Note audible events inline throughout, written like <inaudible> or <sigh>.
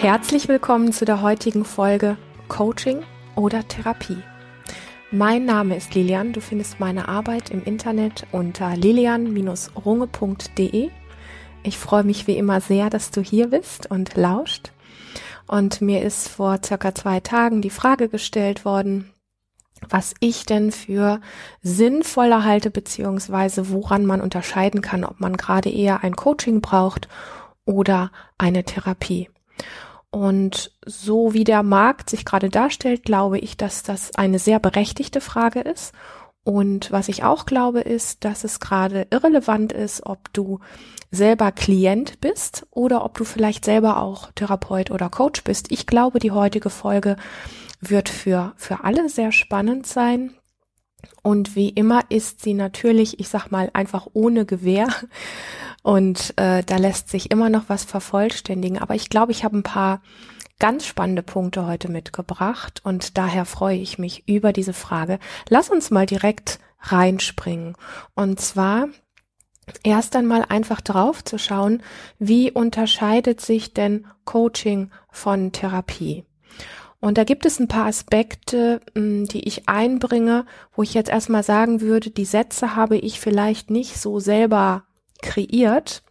Herzlich willkommen zu der heutigen Folge Coaching oder Therapie. Mein Name ist Lilian. Du findest meine Arbeit im Internet unter lilian-runge.de. Ich freue mich wie immer sehr, dass du hier bist und lauscht. Und mir ist vor circa zwei Tagen die Frage gestellt worden, was ich denn für sinnvoller halte, beziehungsweise woran man unterscheiden kann, ob man gerade eher ein Coaching braucht oder eine Therapie. Und so wie der Markt sich gerade darstellt, glaube ich, dass das eine sehr berechtigte Frage ist. Und was ich auch glaube, ist, dass es gerade irrelevant ist, ob du selber Klient bist oder ob du vielleicht selber auch Therapeut oder Coach bist. Ich glaube, die heutige Folge wird für, für alle sehr spannend sein. Und wie immer ist sie natürlich, ich sag mal, einfach ohne Gewehr. Und äh, da lässt sich immer noch was vervollständigen. Aber ich glaube, ich habe ein paar ganz spannende Punkte heute mitgebracht und daher freue ich mich über diese Frage. Lass uns mal direkt reinspringen. Und zwar erst einmal einfach drauf zu schauen, wie unterscheidet sich denn Coaching von Therapie? Und da gibt es ein paar Aspekte, hm, die ich einbringe, wo ich jetzt erstmal sagen würde, die Sätze habe ich vielleicht nicht so selber kreiert.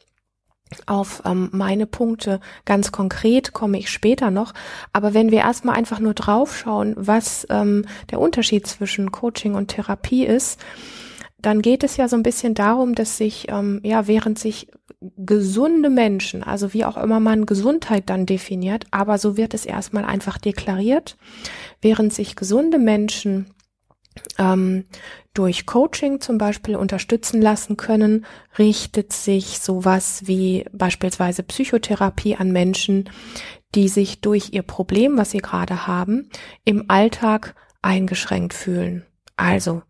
Auf ähm, meine Punkte ganz konkret komme ich später noch. Aber wenn wir erstmal einfach nur draufschauen, was ähm, der Unterschied zwischen Coaching und Therapie ist, dann geht es ja so ein bisschen darum, dass sich, ähm, ja, während sich gesunde Menschen, also wie auch immer man Gesundheit dann definiert, aber so wird es erstmal einfach deklariert, während sich gesunde Menschen ähm, durch Coaching zum Beispiel unterstützen lassen können, richtet sich sowas wie beispielsweise Psychotherapie an Menschen, die sich durch ihr Problem, was sie gerade haben, im Alltag eingeschränkt fühlen. Also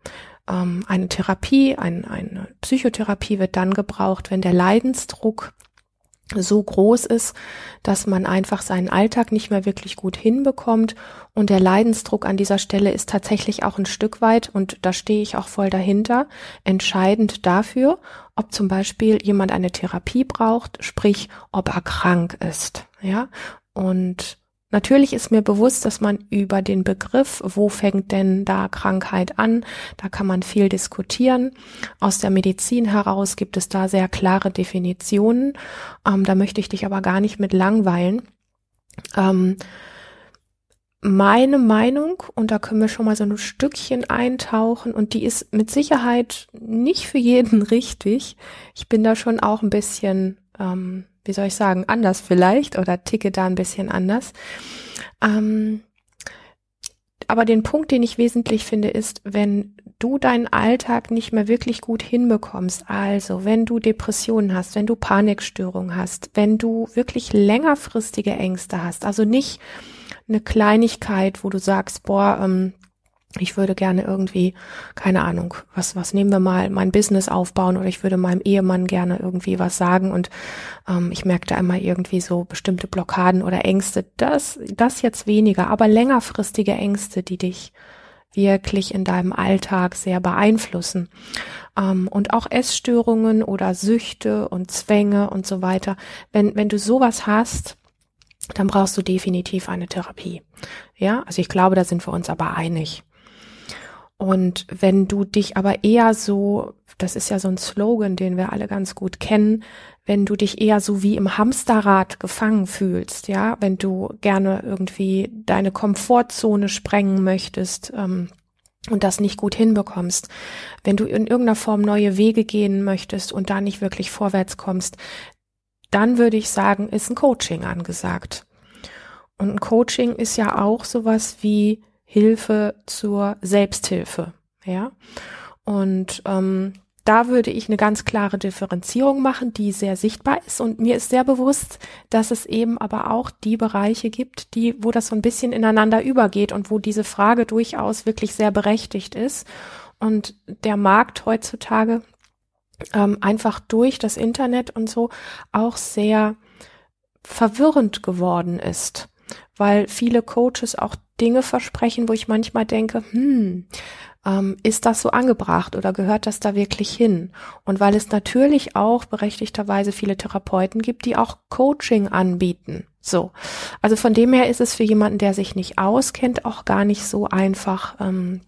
ähm, eine Therapie, ein, eine Psychotherapie wird dann gebraucht, wenn der Leidensdruck so groß ist, dass man einfach seinen Alltag nicht mehr wirklich gut hinbekommt. Und der Leidensdruck an dieser Stelle ist tatsächlich auch ein Stück weit, und da stehe ich auch voll dahinter, entscheidend dafür, ob zum Beispiel jemand eine Therapie braucht, sprich, ob er krank ist. Ja, und Natürlich ist mir bewusst, dass man über den Begriff, wo fängt denn da Krankheit an, da kann man viel diskutieren. Aus der Medizin heraus gibt es da sehr klare Definitionen. Ähm, da möchte ich dich aber gar nicht mit langweilen. Ähm, meine Meinung, und da können wir schon mal so ein Stückchen eintauchen, und die ist mit Sicherheit nicht für jeden <laughs> richtig. Ich bin da schon auch ein bisschen ähm, wie soll ich sagen, anders vielleicht oder ticke da ein bisschen anders. Ähm, aber den Punkt, den ich wesentlich finde, ist, wenn du deinen Alltag nicht mehr wirklich gut hinbekommst, also wenn du Depressionen hast, wenn du Panikstörungen hast, wenn du wirklich längerfristige Ängste hast, also nicht eine Kleinigkeit, wo du sagst, boah, ähm, ich würde gerne irgendwie, keine Ahnung, was, was nehmen wir mal, mein Business aufbauen oder ich würde meinem Ehemann gerne irgendwie was sagen und ähm, ich merke da immer irgendwie so bestimmte Blockaden oder Ängste. Das, das jetzt weniger, aber längerfristige Ängste, die dich wirklich in deinem Alltag sehr beeinflussen. Ähm, und auch Essstörungen oder Süchte und Zwänge und so weiter. Wenn, wenn du sowas hast, dann brauchst du definitiv eine Therapie. Ja, also ich glaube, da sind wir uns aber einig. Und wenn du dich aber eher so, das ist ja so ein Slogan, den wir alle ganz gut kennen, wenn du dich eher so wie im Hamsterrad gefangen fühlst, ja, wenn du gerne irgendwie deine Komfortzone sprengen möchtest ähm, und das nicht gut hinbekommst, wenn du in irgendeiner Form neue Wege gehen möchtest und da nicht wirklich vorwärts kommst, dann würde ich sagen, ist ein Coaching angesagt. Und ein Coaching ist ja auch sowas wie Hilfe zur Selbsthilfe. Ja. Und ähm, da würde ich eine ganz klare Differenzierung machen, die sehr sichtbar ist. Und mir ist sehr bewusst, dass es eben aber auch die Bereiche gibt, die, wo das so ein bisschen ineinander übergeht und wo diese Frage durchaus wirklich sehr berechtigt ist. Und der Markt heutzutage ähm, einfach durch das Internet und so auch sehr verwirrend geworden ist. Weil viele Coaches auch Dinge versprechen, wo ich manchmal denke, hm, ähm, ist das so angebracht oder gehört das da wirklich hin? Und weil es natürlich auch berechtigterweise viele Therapeuten gibt, die auch Coaching anbieten. So. Also von dem her ist es für jemanden, der sich nicht auskennt, auch gar nicht so einfach ähm,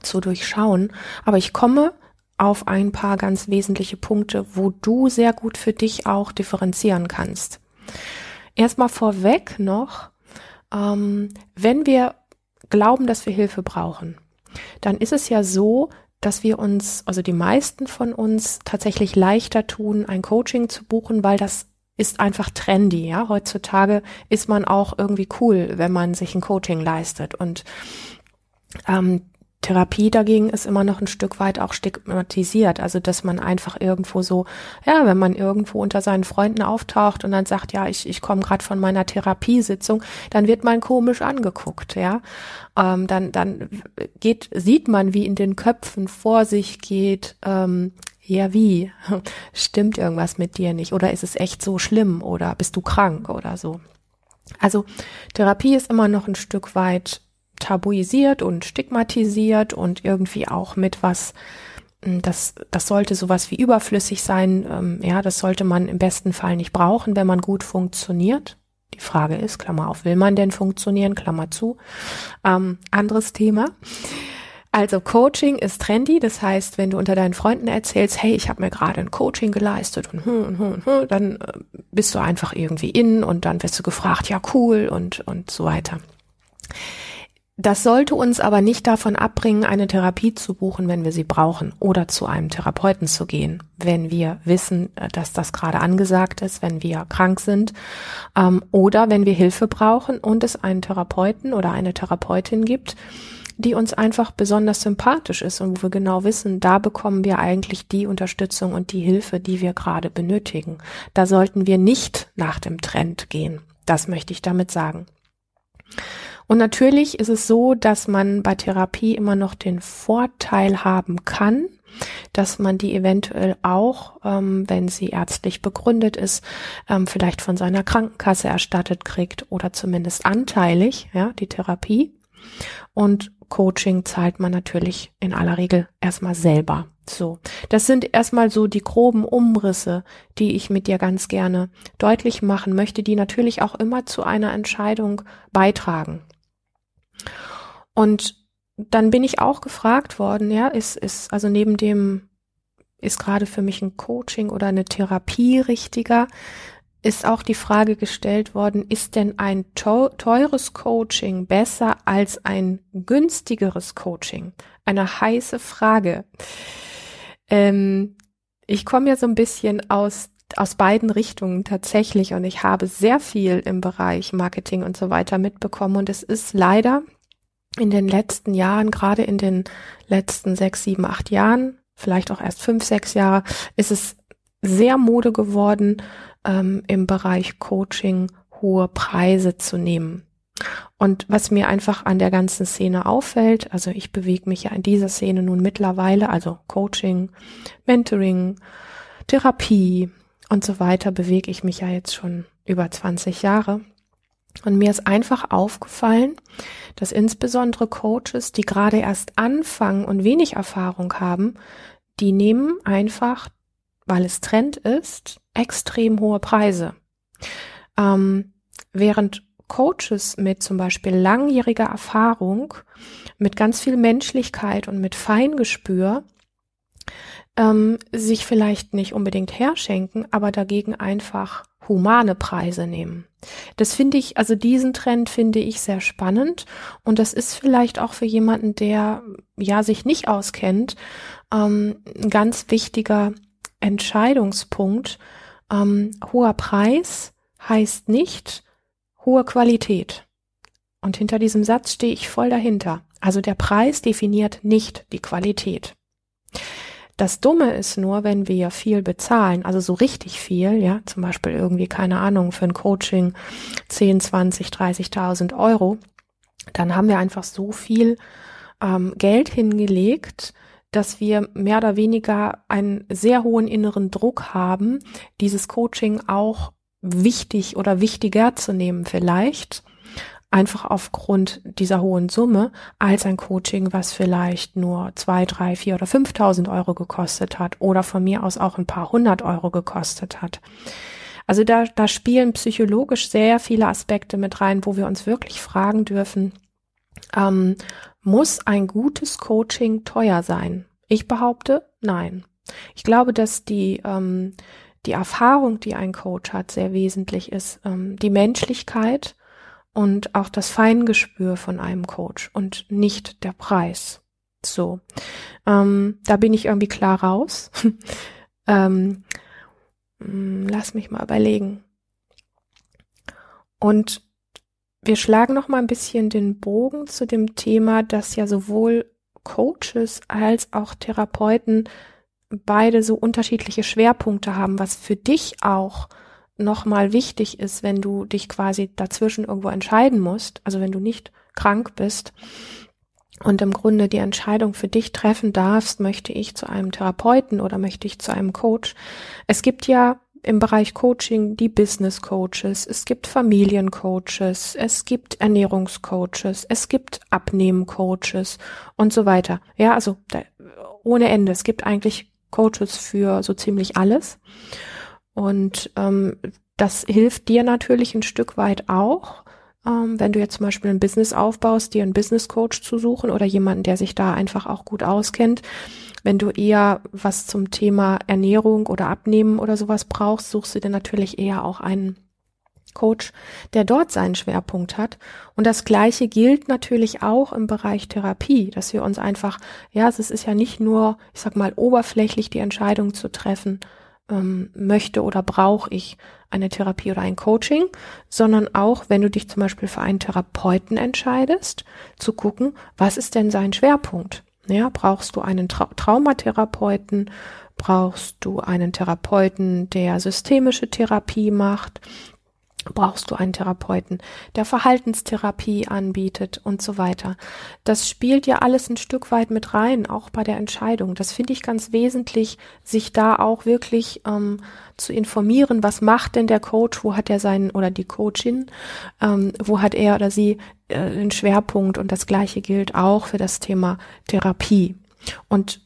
zu durchschauen. Aber ich komme auf ein paar ganz wesentliche Punkte, wo du sehr gut für dich auch differenzieren kannst. Erstmal vorweg noch, ähm, wenn wir glauben, dass wir Hilfe brauchen, dann ist es ja so, dass wir uns, also die meisten von uns tatsächlich leichter tun, ein Coaching zu buchen, weil das ist einfach trendy, ja. Heutzutage ist man auch irgendwie cool, wenn man sich ein Coaching leistet. Und ähm, Therapie dagegen ist immer noch ein Stück weit auch stigmatisiert. Also, dass man einfach irgendwo so, ja, wenn man irgendwo unter seinen Freunden auftaucht und dann sagt, ja, ich, ich komme gerade von meiner Therapiesitzung, dann wird man komisch angeguckt, ja. Ähm, dann, dann geht, sieht man, wie in den Köpfen vor sich geht, ähm, ja, wie? <laughs> Stimmt irgendwas mit dir nicht? Oder ist es echt so schlimm? Oder bist du krank oder so? Also Therapie ist immer noch ein Stück weit tabuisiert und stigmatisiert und irgendwie auch mit was, hm, das, das sollte sowas wie überflüssig sein. Ähm, ja, das sollte man im besten Fall nicht brauchen, wenn man gut funktioniert. Die Frage ist, Klammer auf, will man denn funktionieren, Klammer zu. Ähm, anderes Thema. Also Coaching ist trendy, das heißt, wenn du unter deinen Freunden erzählst, hey, ich habe mir gerade ein Coaching geleistet und, hm, hm, hm, dann äh, bist du einfach irgendwie in und dann wirst du gefragt, ja cool und und so weiter. Das sollte uns aber nicht davon abbringen, eine Therapie zu buchen, wenn wir sie brauchen oder zu einem Therapeuten zu gehen, wenn wir wissen, äh, dass das gerade angesagt ist, wenn wir krank sind ähm, oder wenn wir Hilfe brauchen und es einen Therapeuten oder eine Therapeutin gibt, die uns einfach besonders sympathisch ist und wo wir genau wissen, da bekommen wir eigentlich die Unterstützung und die Hilfe, die wir gerade benötigen. Da sollten wir nicht nach dem Trend gehen. Das möchte ich damit sagen. Und natürlich ist es so, dass man bei Therapie immer noch den Vorteil haben kann, dass man die eventuell auch, ähm, wenn sie ärztlich begründet ist, ähm, vielleicht von seiner Krankenkasse erstattet kriegt oder zumindest anteilig, ja, die Therapie. Und Coaching zahlt man natürlich in aller Regel erstmal selber. So, das sind erstmal so die groben Umrisse, die ich mit dir ganz gerne deutlich machen möchte, die natürlich auch immer zu einer Entscheidung beitragen. Und dann bin ich auch gefragt worden, ja, ist, ist, also neben dem, ist gerade für mich ein Coaching oder eine Therapie richtiger, ist auch die Frage gestellt worden, ist denn ein teures Coaching besser als ein günstigeres Coaching? Eine heiße Frage. Ähm, ich komme ja so ein bisschen aus aus beiden Richtungen tatsächlich und ich habe sehr viel im Bereich Marketing und so weiter mitbekommen und es ist leider in den letzten Jahren, gerade in den letzten sechs, sieben, acht Jahren, vielleicht auch erst fünf, sechs Jahre, ist es sehr Mode geworden, ähm, im Bereich Coaching hohe Preise zu nehmen. Und was mir einfach an der ganzen Szene auffällt, also ich bewege mich ja in dieser Szene nun mittlerweile, also Coaching, Mentoring, Therapie und so weiter, bewege ich mich ja jetzt schon über 20 Jahre. Und mir ist einfach aufgefallen, dass insbesondere Coaches, die gerade erst anfangen und wenig Erfahrung haben, die nehmen einfach, weil es Trend ist, extrem hohe Preise. Ähm, während Coaches mit zum Beispiel langjähriger Erfahrung, mit ganz viel Menschlichkeit und mit Feingespür ähm, sich vielleicht nicht unbedingt herschenken, aber dagegen einfach humane Preise nehmen. Das finde ich, also diesen Trend finde ich sehr spannend und das ist vielleicht auch für jemanden, der ja sich nicht auskennt, ähm, ein ganz wichtiger Entscheidungspunkt. Ähm, hoher Preis heißt nicht hohe Qualität. Und hinter diesem Satz stehe ich voll dahinter. Also der Preis definiert nicht die Qualität. Das Dumme ist nur, wenn wir viel bezahlen, also so richtig viel, ja, zum Beispiel irgendwie, keine Ahnung, für ein Coaching 10, 20, 30.000 Euro, dann haben wir einfach so viel ähm, Geld hingelegt, dass wir mehr oder weniger einen sehr hohen inneren Druck haben, dieses Coaching auch wichtig oder wichtiger zu nehmen vielleicht einfach aufgrund dieser hohen Summe, als ein Coaching, was vielleicht nur zwei, drei, vier oder 5.000 Euro gekostet hat oder von mir aus auch ein paar hundert Euro gekostet hat. Also da, da spielen psychologisch sehr viele Aspekte mit rein, wo wir uns wirklich fragen dürfen, ähm, muss ein gutes Coaching teuer sein? Ich behaupte, nein. Ich glaube, dass die, ähm, die Erfahrung, die ein Coach hat, sehr wesentlich ist. Ähm, die Menschlichkeit und auch das Feingespür von einem Coach und nicht der Preis. So, ähm, da bin ich irgendwie klar raus. <laughs> ähm, hm, lass mich mal überlegen. Und wir schlagen noch mal ein bisschen den Bogen zu dem Thema, dass ja sowohl Coaches als auch Therapeuten beide so unterschiedliche Schwerpunkte haben, was für dich auch nochmal wichtig ist, wenn du dich quasi dazwischen irgendwo entscheiden musst, also wenn du nicht krank bist und im Grunde die Entscheidung für dich treffen darfst, möchte ich zu einem Therapeuten oder möchte ich zu einem Coach. Es gibt ja im Bereich Coaching die Business Coaches, es gibt Familiencoaches, es gibt Ernährungscoaches, es gibt Abnehmen-Coaches und so weiter. Ja, also da, ohne Ende. Es gibt eigentlich Coaches für so ziemlich alles. Und ähm, das hilft dir natürlich ein Stück weit auch, ähm, wenn du jetzt zum Beispiel ein Business aufbaust, dir einen Business Coach zu suchen oder jemanden, der sich da einfach auch gut auskennt. Wenn du eher was zum Thema Ernährung oder Abnehmen oder sowas brauchst, suchst du dir natürlich eher auch einen Coach, der dort seinen Schwerpunkt hat. Und das Gleiche gilt natürlich auch im Bereich Therapie, dass wir uns einfach, ja, es ist ja nicht nur, ich sag mal, oberflächlich die Entscheidung zu treffen, ähm, möchte oder brauche ich eine Therapie oder ein Coaching, sondern auch, wenn du dich zum Beispiel für einen Therapeuten entscheidest, zu gucken, was ist denn sein Schwerpunkt? Ja, brauchst du einen Tra Traumatherapeuten? Brauchst du einen Therapeuten, der systemische Therapie macht? Brauchst du einen Therapeuten, der Verhaltenstherapie anbietet und so weiter. Das spielt ja alles ein Stück weit mit rein, auch bei der Entscheidung. Das finde ich ganz wesentlich, sich da auch wirklich ähm, zu informieren, was macht denn der Coach, wo hat er seinen oder die Coachin, ähm, wo hat er oder sie äh, den Schwerpunkt und das gleiche gilt auch für das Thema Therapie. Und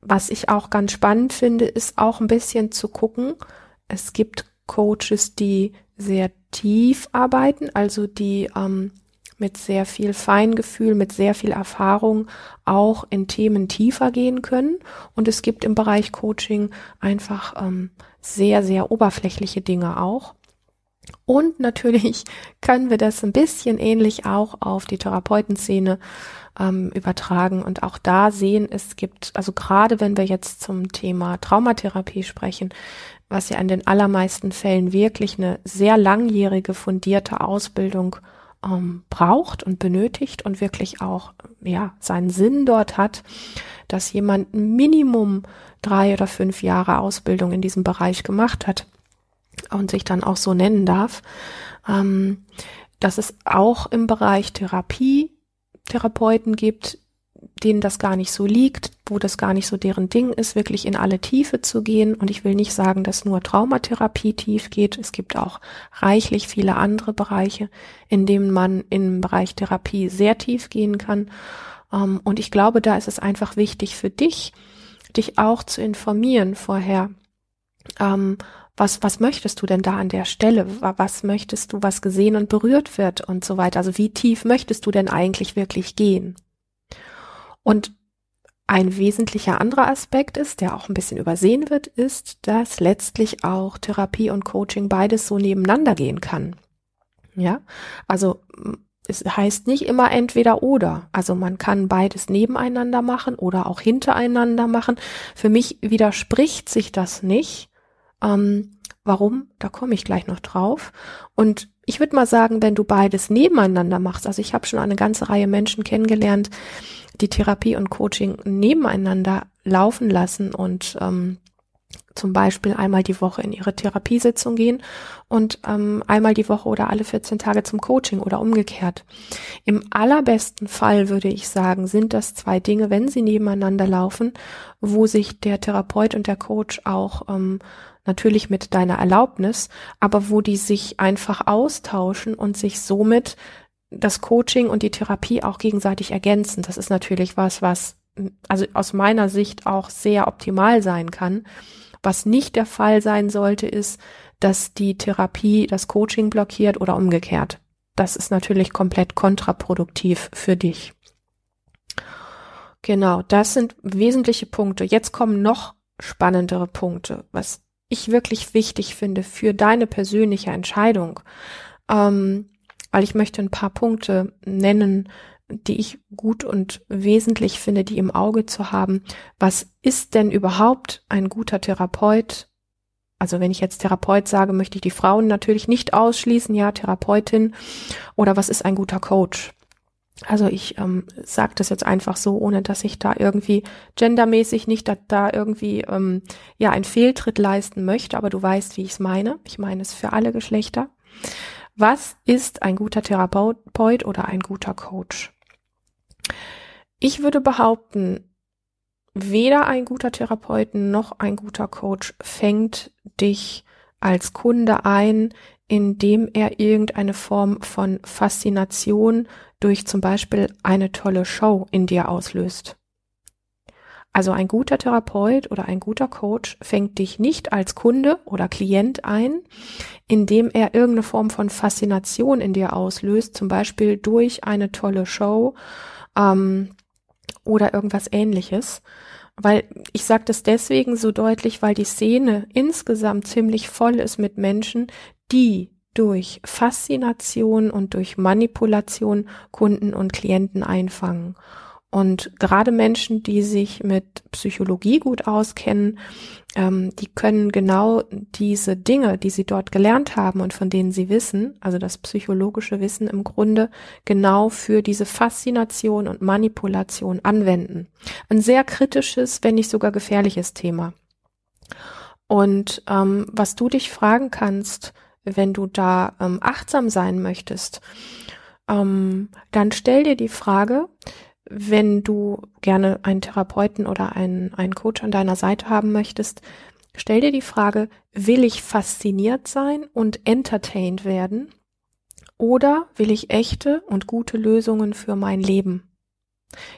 was ich auch ganz spannend finde, ist auch ein bisschen zu gucken, es gibt Coaches, die sehr tief arbeiten, also die ähm, mit sehr viel Feingefühl, mit sehr viel Erfahrung auch in Themen tiefer gehen können. Und es gibt im Bereich Coaching einfach ähm, sehr, sehr oberflächliche Dinge auch. Und natürlich <laughs> können wir das ein bisschen ähnlich auch auf die Therapeutenszene ähm, übertragen und auch da sehen, es gibt, also gerade wenn wir jetzt zum Thema Traumatherapie sprechen, was ja in den allermeisten Fällen wirklich eine sehr langjährige fundierte Ausbildung ähm, braucht und benötigt und wirklich auch ja seinen Sinn dort hat, dass jemand Minimum drei oder fünf Jahre Ausbildung in diesem Bereich gemacht hat und sich dann auch so nennen darf. Ähm, dass es auch im Bereich Therapie Therapeuten gibt, denen das gar nicht so liegt, wo das gar nicht so deren Ding ist, wirklich in alle Tiefe zu gehen. Und ich will nicht sagen, dass nur Traumatherapie tief geht. Es gibt auch reichlich viele andere Bereiche, in denen man im Bereich Therapie sehr tief gehen kann. Ähm, und ich glaube, da ist es einfach wichtig für dich, dich auch zu informieren vorher. Was, was möchtest du denn da an der Stelle? Was möchtest du, was gesehen und berührt wird und so weiter? Also wie tief möchtest du denn eigentlich wirklich gehen? Und ein wesentlicher anderer Aspekt ist, der auch ein bisschen übersehen wird, ist, dass letztlich auch Therapie und Coaching beides so nebeneinander gehen kann. Ja, also es heißt nicht immer entweder oder. Also man kann beides nebeneinander machen oder auch hintereinander machen. Für mich widerspricht sich das nicht. Ähm, warum? Da komme ich gleich noch drauf. Und ich würde mal sagen, wenn du beides nebeneinander machst, also ich habe schon eine ganze Reihe Menschen kennengelernt, die Therapie und Coaching nebeneinander laufen lassen und ähm, zum Beispiel einmal die Woche in ihre Therapiesitzung gehen und ähm, einmal die Woche oder alle 14 Tage zum Coaching oder umgekehrt. Im allerbesten Fall würde ich sagen, sind das zwei Dinge, wenn sie nebeneinander laufen, wo sich der Therapeut und der Coach auch ähm, natürlich mit deiner Erlaubnis, aber wo die sich einfach austauschen und sich somit das Coaching und die Therapie auch gegenseitig ergänzen. Das ist natürlich was, was also aus meiner Sicht auch sehr optimal sein kann. Was nicht der Fall sein sollte, ist, dass die Therapie das Coaching blockiert oder umgekehrt. Das ist natürlich komplett kontraproduktiv für dich. Genau, das sind wesentliche Punkte. Jetzt kommen noch spannendere Punkte, was ich wirklich wichtig finde für deine persönliche Entscheidung. Ähm, weil ich möchte ein paar Punkte nennen, die ich gut und wesentlich finde, die im Auge zu haben. Was ist denn überhaupt ein guter Therapeut? Also wenn ich jetzt Therapeut sage, möchte ich die Frauen natürlich nicht ausschließen, ja, Therapeutin. Oder was ist ein guter Coach? Also ich ähm, sage das jetzt einfach so, ohne dass ich da irgendwie gendermäßig nicht da, da irgendwie ähm, ja ein Fehltritt leisten möchte, aber du weißt, wie ich es meine. Ich meine es für alle Geschlechter. Was ist ein guter Therapeut oder ein guter Coach? Ich würde behaupten, weder ein guter Therapeut noch ein guter Coach fängt dich als Kunde ein, indem er irgendeine Form von Faszination durch zum Beispiel eine tolle Show in dir auslöst. Also ein guter Therapeut oder ein guter Coach fängt dich nicht als Kunde oder Klient ein, indem er irgendeine Form von Faszination in dir auslöst, zum Beispiel durch eine tolle Show ähm, oder irgendwas ähnliches. Weil ich sage das deswegen so deutlich, weil die Szene insgesamt ziemlich voll ist mit Menschen, die durch Faszination und durch Manipulation Kunden und Klienten einfangen. Und gerade Menschen, die sich mit Psychologie gut auskennen, ähm, die können genau diese Dinge, die sie dort gelernt haben und von denen sie wissen, also das psychologische Wissen im Grunde, genau für diese Faszination und Manipulation anwenden. Ein sehr kritisches, wenn nicht sogar gefährliches Thema. Und ähm, was du dich fragen kannst, wenn du da ähm, achtsam sein möchtest, ähm, dann stell dir die Frage, wenn du gerne einen Therapeuten oder einen, einen Coach an deiner Seite haben möchtest, stell dir die Frage, will ich fasziniert sein und entertained werden? Oder will ich echte und gute Lösungen für mein Leben?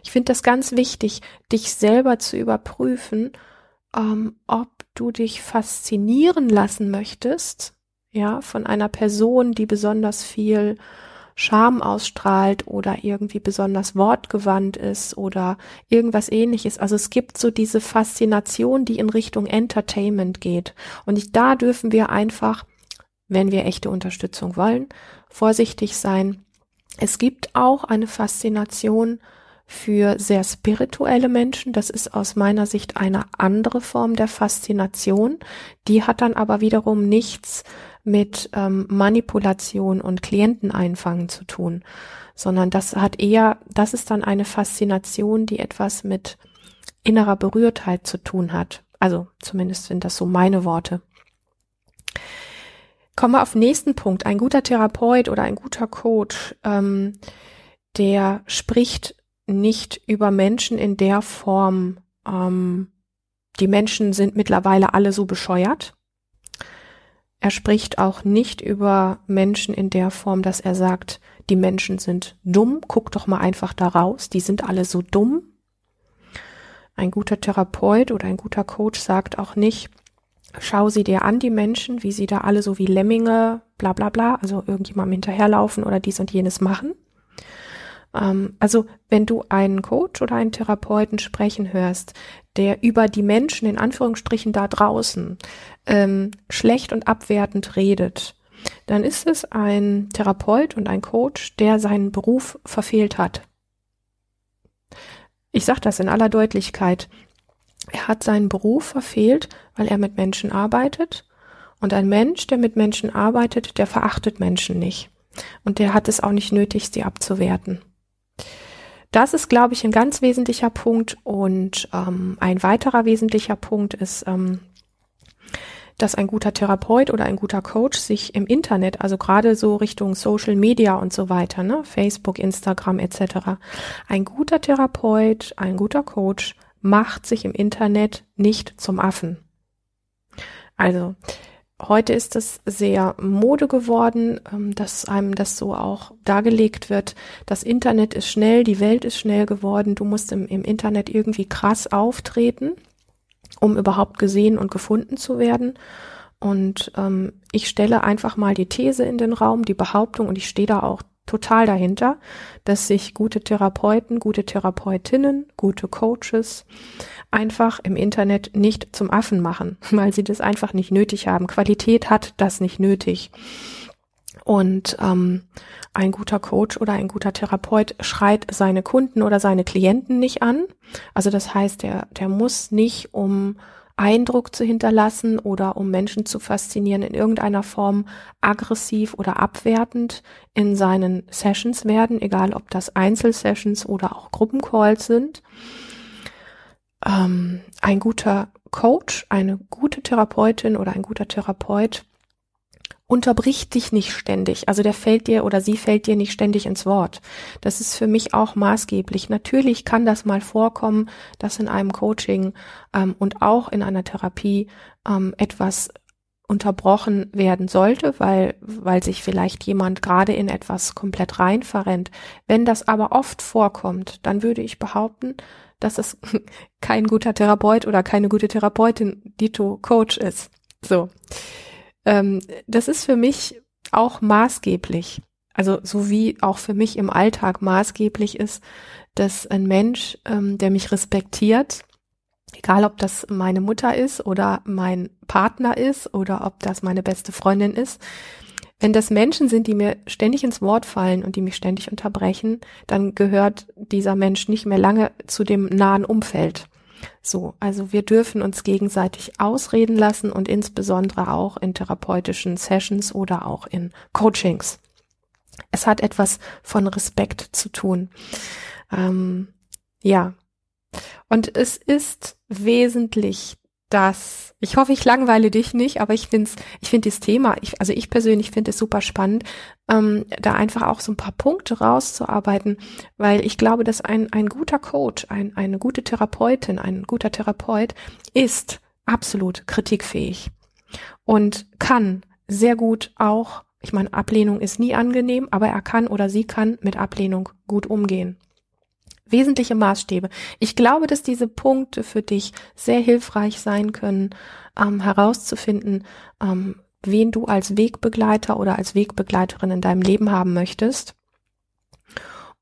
Ich finde das ganz wichtig, dich selber zu überprüfen, ähm, ob du dich faszinieren lassen möchtest, ja, von einer Person, die besonders viel Charme ausstrahlt oder irgendwie besonders wortgewandt ist oder irgendwas ähnliches. Also es gibt so diese Faszination, die in Richtung Entertainment geht. Und ich, da dürfen wir einfach, wenn wir echte Unterstützung wollen, vorsichtig sein. Es gibt auch eine Faszination für sehr spirituelle Menschen. Das ist aus meiner Sicht eine andere Form der Faszination. Die hat dann aber wiederum nichts mit ähm, Manipulation und Klienteneinfangen zu tun, sondern das hat eher, das ist dann eine Faszination, die etwas mit innerer Berührtheit zu tun hat. Also zumindest sind das so meine Worte. Kommen wir auf den nächsten Punkt. Ein guter Therapeut oder ein guter Coach, ähm, der spricht nicht über Menschen in der Form, ähm, die Menschen sind mittlerweile alle so bescheuert. Er spricht auch nicht über Menschen in der Form, dass er sagt, die Menschen sind dumm, guck doch mal einfach da raus, die sind alle so dumm. Ein guter Therapeut oder ein guter Coach sagt auch nicht, schau sie dir an, die Menschen, wie sie da alle so wie Lemminge, bla bla bla, also irgendjemandem hinterherlaufen oder dies und jenes machen. Ähm, also wenn du einen Coach oder einen Therapeuten sprechen hörst, der über die Menschen in Anführungsstrichen da draußen ähm, schlecht und abwertend redet, dann ist es ein Therapeut und ein Coach, der seinen Beruf verfehlt hat. Ich sage das in aller Deutlichkeit. Er hat seinen Beruf verfehlt, weil er mit Menschen arbeitet. Und ein Mensch, der mit Menschen arbeitet, der verachtet Menschen nicht. Und der hat es auch nicht nötig, sie abzuwerten. Das ist, glaube ich, ein ganz wesentlicher Punkt. Und ähm, ein weiterer wesentlicher Punkt ist, ähm, dass ein guter Therapeut oder ein guter Coach sich im Internet, also gerade so Richtung Social Media und so weiter, ne, Facebook, Instagram etc., ein guter Therapeut, ein guter Coach macht sich im Internet nicht zum Affen. Also heute ist es sehr Mode geworden, ähm, dass einem das so auch dargelegt wird. Das Internet ist schnell, die Welt ist schnell geworden. Du musst im, im Internet irgendwie krass auftreten, um überhaupt gesehen und gefunden zu werden. Und ähm, ich stelle einfach mal die These in den Raum, die Behauptung, und ich stehe da auch total dahinter, dass sich gute Therapeuten, gute Therapeutinnen, gute Coaches einfach im Internet nicht zum Affen machen, <laughs> weil sie das einfach nicht nötig haben. Qualität hat das nicht nötig. Und ähm, ein guter Coach oder ein guter Therapeut schreit seine Kunden oder seine Klienten nicht an. Also das heißt, der, der muss nicht, um Eindruck zu hinterlassen oder um Menschen zu faszinieren, in irgendeiner Form aggressiv oder abwertend in seinen Sessions werden, egal ob das Einzelsessions oder auch Gruppencalls sind. Ähm, ein guter Coach, eine gute Therapeutin oder ein guter Therapeut unterbricht dich nicht ständig. Also der fällt dir oder sie fällt dir nicht ständig ins Wort. Das ist für mich auch maßgeblich. Natürlich kann das mal vorkommen, dass in einem Coaching ähm, und auch in einer Therapie ähm, etwas unterbrochen werden sollte, weil, weil sich vielleicht jemand gerade in etwas komplett rein verrennt. Wenn das aber oft vorkommt, dann würde ich behaupten, dass es <laughs> kein guter Therapeut oder keine gute Therapeutin, Dito Coach ist. So. Ähm, das ist für mich auch maßgeblich. Also so wie auch für mich im Alltag maßgeblich ist, dass ein Mensch, ähm, der mich respektiert, egal ob das meine Mutter ist oder mein Partner ist oder ob das meine beste Freundin ist, wenn das Menschen sind, die mir ständig ins Wort fallen und die mich ständig unterbrechen, dann gehört dieser Mensch nicht mehr lange zu dem nahen Umfeld. So, also wir dürfen uns gegenseitig ausreden lassen und insbesondere auch in therapeutischen Sessions oder auch in Coachings. Es hat etwas von Respekt zu tun. Ähm, ja. Und es ist wesentlich das, ich hoffe, ich langweile dich nicht, aber ich finde ich finde das Thema, ich, also ich persönlich finde es super spannend, ähm, da einfach auch so ein paar Punkte rauszuarbeiten, weil ich glaube, dass ein, ein guter Coach, ein, eine gute Therapeutin, ein guter Therapeut ist absolut kritikfähig und kann sehr gut auch, ich meine, Ablehnung ist nie angenehm, aber er kann oder sie kann mit Ablehnung gut umgehen wesentliche Maßstäbe. Ich glaube, dass diese Punkte für dich sehr hilfreich sein können, ähm, herauszufinden, ähm, wen du als Wegbegleiter oder als Wegbegleiterin in deinem Leben haben möchtest.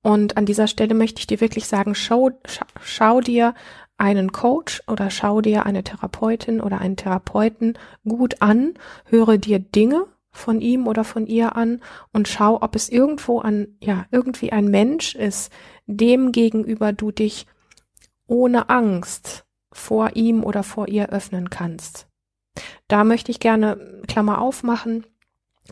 Und an dieser Stelle möchte ich dir wirklich sagen, schau, schau, schau dir einen Coach oder schau dir eine Therapeutin oder einen Therapeuten gut an, höre dir Dinge von ihm oder von ihr an und schau, ob es irgendwo an, ja, irgendwie ein Mensch ist, dem gegenüber du dich ohne Angst vor ihm oder vor ihr öffnen kannst. Da möchte ich gerne Klammer aufmachen,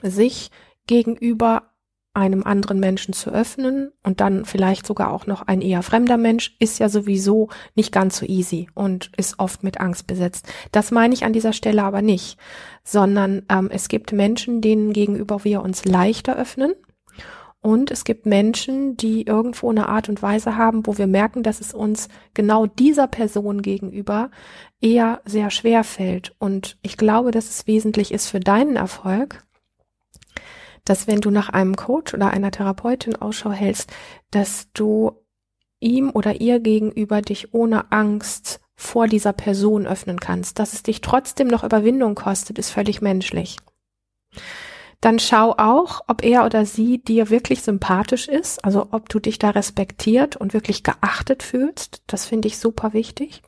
sich gegenüber einem anderen Menschen zu öffnen und dann vielleicht sogar auch noch ein eher fremder Mensch, ist ja sowieso nicht ganz so easy und ist oft mit Angst besetzt. Das meine ich an dieser Stelle aber nicht, sondern ähm, es gibt Menschen, denen gegenüber wir uns leichter öffnen und es gibt Menschen, die irgendwo eine Art und Weise haben, wo wir merken, dass es uns genau dieser Person gegenüber eher sehr schwer fällt. Und ich glaube, dass es wesentlich ist für deinen Erfolg, dass wenn du nach einem Coach oder einer Therapeutin Ausschau hältst, dass du ihm oder ihr gegenüber dich ohne Angst vor dieser Person öffnen kannst. Dass es dich trotzdem noch Überwindung kostet, ist völlig menschlich dann schau auch, ob er oder sie dir wirklich sympathisch ist, also ob du dich da respektiert und wirklich geachtet fühlst. Das finde ich super wichtig.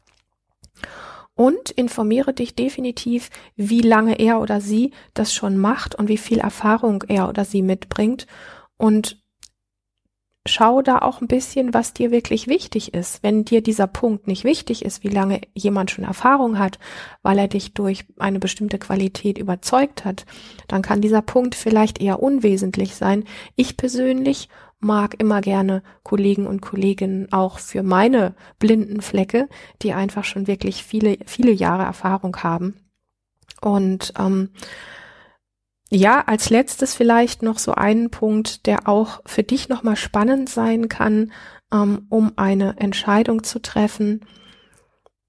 Und informiere dich definitiv, wie lange er oder sie das schon macht und wie viel Erfahrung er oder sie mitbringt und schau da auch ein bisschen, was dir wirklich wichtig ist. Wenn dir dieser Punkt nicht wichtig ist, wie lange jemand schon Erfahrung hat, weil er dich durch eine bestimmte Qualität überzeugt hat, dann kann dieser Punkt vielleicht eher unwesentlich sein. Ich persönlich mag immer gerne Kollegen und Kolleginnen auch für meine blinden Flecke, die einfach schon wirklich viele, viele Jahre Erfahrung haben. Und ähm, ja, als letztes vielleicht noch so einen Punkt, der auch für dich nochmal spannend sein kann, ähm, um eine Entscheidung zu treffen.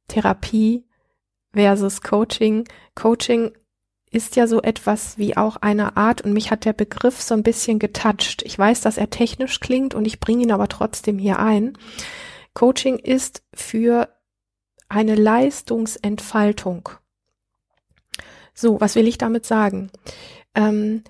Therapie versus Coaching. Coaching ist ja so etwas wie auch eine Art, und mich hat der Begriff so ein bisschen getoucht. Ich weiß, dass er technisch klingt und ich bringe ihn aber trotzdem hier ein. Coaching ist für eine Leistungsentfaltung. So, was will ich damit sagen? Ähm,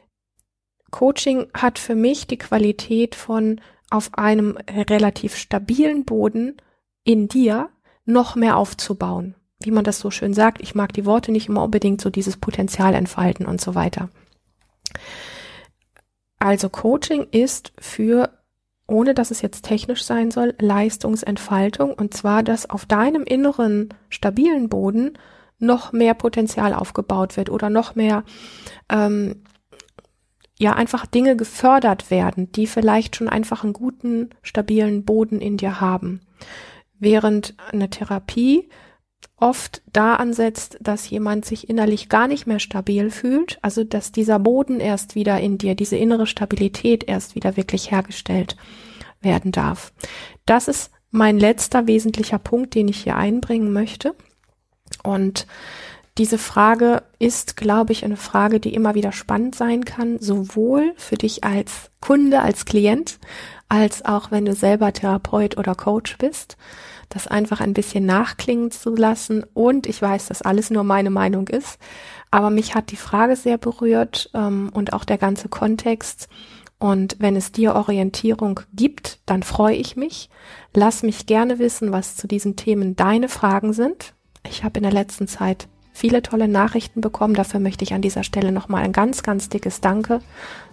Coaching hat für mich die Qualität von auf einem relativ stabilen Boden in dir noch mehr aufzubauen wie man das so schön sagt, ich mag die Worte nicht immer unbedingt so dieses Potenzial entfalten und so weiter. Also Coaching ist für, ohne dass es jetzt technisch sein soll, Leistungsentfaltung und zwar, dass auf deinem inneren stabilen Boden noch mehr Potenzial aufgebaut wird oder noch mehr ähm, ja einfach Dinge gefördert werden, die vielleicht schon einfach einen guten, stabilen Boden in dir haben. Während eine Therapie oft da ansetzt, dass jemand sich innerlich gar nicht mehr stabil fühlt, also dass dieser Boden erst wieder in dir, diese innere Stabilität erst wieder wirklich hergestellt werden darf. Das ist mein letzter wesentlicher Punkt, den ich hier einbringen möchte. Und diese Frage ist, glaube ich, eine Frage, die immer wieder spannend sein kann, sowohl für dich als Kunde, als Klient, als auch wenn du selber Therapeut oder Coach bist das einfach ein bisschen nachklingen zu lassen. Und ich weiß, dass alles nur meine Meinung ist, aber mich hat die Frage sehr berührt ähm, und auch der ganze Kontext. Und wenn es dir Orientierung gibt, dann freue ich mich. Lass mich gerne wissen, was zu diesen Themen deine Fragen sind. Ich habe in der letzten Zeit viele tolle Nachrichten bekommen. Dafür möchte ich an dieser Stelle nochmal ein ganz, ganz dickes Danke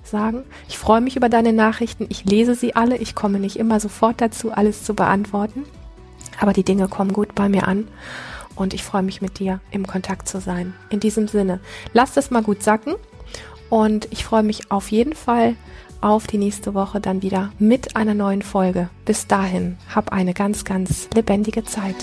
sagen. Ich freue mich über deine Nachrichten. Ich lese sie alle. Ich komme nicht immer sofort dazu, alles zu beantworten. Aber die Dinge kommen gut bei mir an und ich freue mich mit dir im Kontakt zu sein. In diesem Sinne, lass das mal gut sacken und ich freue mich auf jeden Fall auf die nächste Woche dann wieder mit einer neuen Folge. Bis dahin, hab eine ganz, ganz lebendige Zeit.